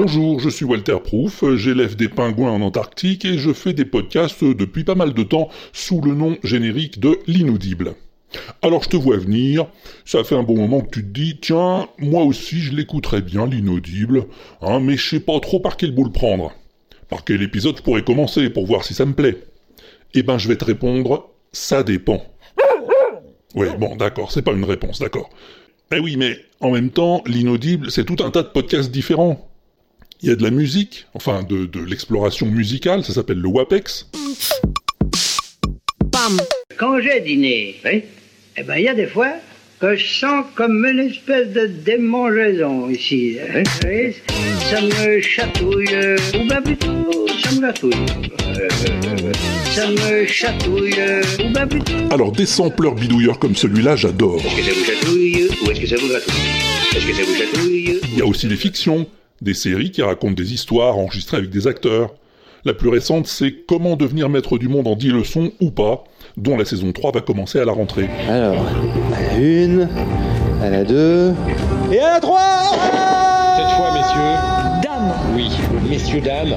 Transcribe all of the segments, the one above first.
Bonjour, je suis Walter Proof, j'élève des pingouins en Antarctique et je fais des podcasts depuis pas mal de temps sous le nom générique de l'inaudible. Alors je te vois venir, ça fait un bon moment que tu te dis, tiens, moi aussi je l'écouterais bien, l'inaudible, hein, mais je sais pas trop par quel bout le prendre. Par quel épisode je pourrais commencer pour voir si ça me plaît? Eh ben je vais te répondre, ça dépend. Ouais, bon, d'accord, c'est pas une réponse, d'accord. Eh oui, mais en même temps, l'inaudible, c'est tout un tas de podcasts différents. Il y a de la musique, enfin de, de l'exploration musicale, ça s'appelle le WAPEX. Quand j'ai dîné, oui, eh ben il y a des fois que je sens comme une espèce de démangeaison ici. hein, ça me chatouille, ou bien plutôt, ça me gratouille. Euh, ça me chatouille, ou bien plutôt. Alors des sampleurs bidouilleurs comme celui-là, j'adore. Est-ce que ça vous chatouille ou est-ce que ça vous gratouille Est-ce que ça vous chatouille? Il y a aussi des fictions, des séries qui racontent des histoires enregistrées avec des acteurs. La plus récente, c'est Comment devenir maître du monde en 10 leçons ou pas, dont la saison 3 va commencer à la rentrée. Alors, à la une, à la deux, et à la trois Cette fois, messieurs, Dame, oui, messieurs, dames,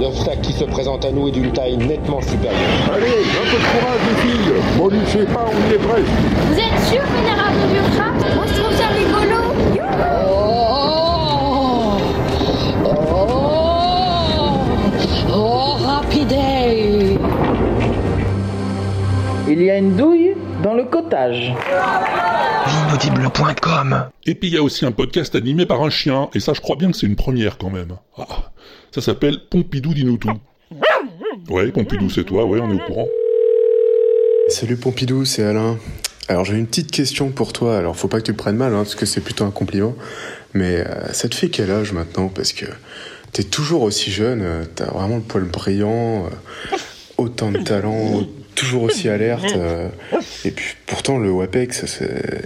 l'obstacle qui se présente à nous est d'une taille nettement supérieure. Allez, un peu de courage les filles Bon, ne sais pas, on y est presque Vous êtes sûr, Vénérable Burkhardt Il y a une douille dans le cottage. L'inaudible.com. Et puis il y a aussi un podcast animé par un chien, et ça je crois bien que c'est une première quand même. Ah, ça s'appelle Pompidou Dinoutou. Ouais, Pompidou c'est toi, ouais, on est au courant. Salut Pompidou, c'est Alain. Alors j'ai une petite question pour toi. Alors faut pas que tu le prennes mal, hein, parce que c'est plutôt un compliment. Mais euh, ça te fait quel âge maintenant? Parce que t'es toujours aussi jeune, euh, t'as vraiment le poil brillant, euh, autant de talent, toujours aussi alerte. euh, et puis pourtant le WAPEX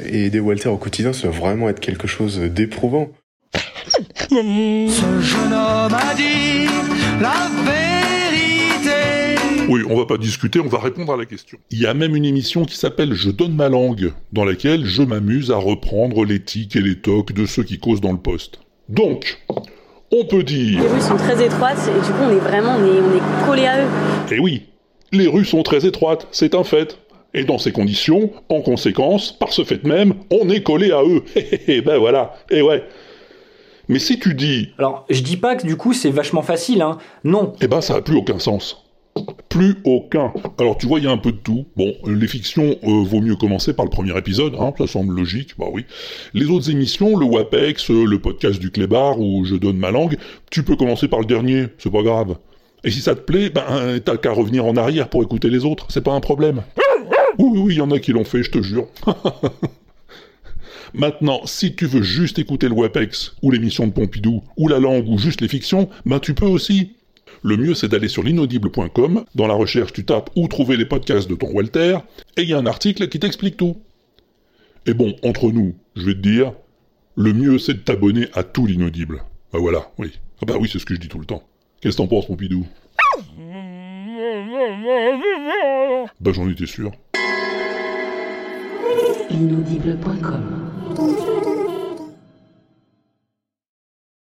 et aider Walter au quotidien, ça doit vraiment être quelque chose d'éprouvant. Ce jeune homme a dit la vérité. Oui, on va pas discuter, on va répondre à la question. Il y a même une émission qui s'appelle Je donne ma langue, dans laquelle je m'amuse à reprendre les tics et les tocs de ceux qui causent dans le poste. Donc, on peut dire... Les rues sont très étroites et du coup on est vraiment on est, on est collé à eux. Eh oui, les rues sont très étroites, c'est un fait. Et dans ces conditions, en conséquence, par ce fait même, on est collé à eux. Eh ben voilà, et ouais. Mais si tu dis, Alors, je dis pas que du coup c'est vachement facile, hein. Non. eh ben ça a plus aucun sens. Plus aucun. Alors tu vois, il y a un peu de tout. Bon, les fictions, euh, vaut mieux commencer par le premier épisode, hein, ça semble logique, bah oui. Les autres émissions, le WAPEX, euh, le podcast du Clébar, où je donne ma langue, tu peux commencer par le dernier, c'est pas grave. Et si ça te plaît, ben euh, t'as qu'à revenir en arrière pour écouter les autres, c'est pas un problème. Oui, oui, il y en a qui l'ont fait, je te jure. Maintenant, si tu veux juste écouter le WAPEX, ou l'émission de Pompidou, ou la langue, ou juste les fictions, ben tu peux aussi. Le mieux, c'est d'aller sur l'inaudible.com, dans la recherche tu tapes où trouver les podcasts de ton Walter, et il y a un article qui t'explique tout. Et bon, entre nous, je vais te dire, le mieux c'est de t'abonner à tout l'inaudible. Bah voilà, oui. Ah bah oui, c'est ce que je dis tout le temps. Qu'est-ce que t'en penses, Pompidou Bah j'en étais sûr. Inaudible.com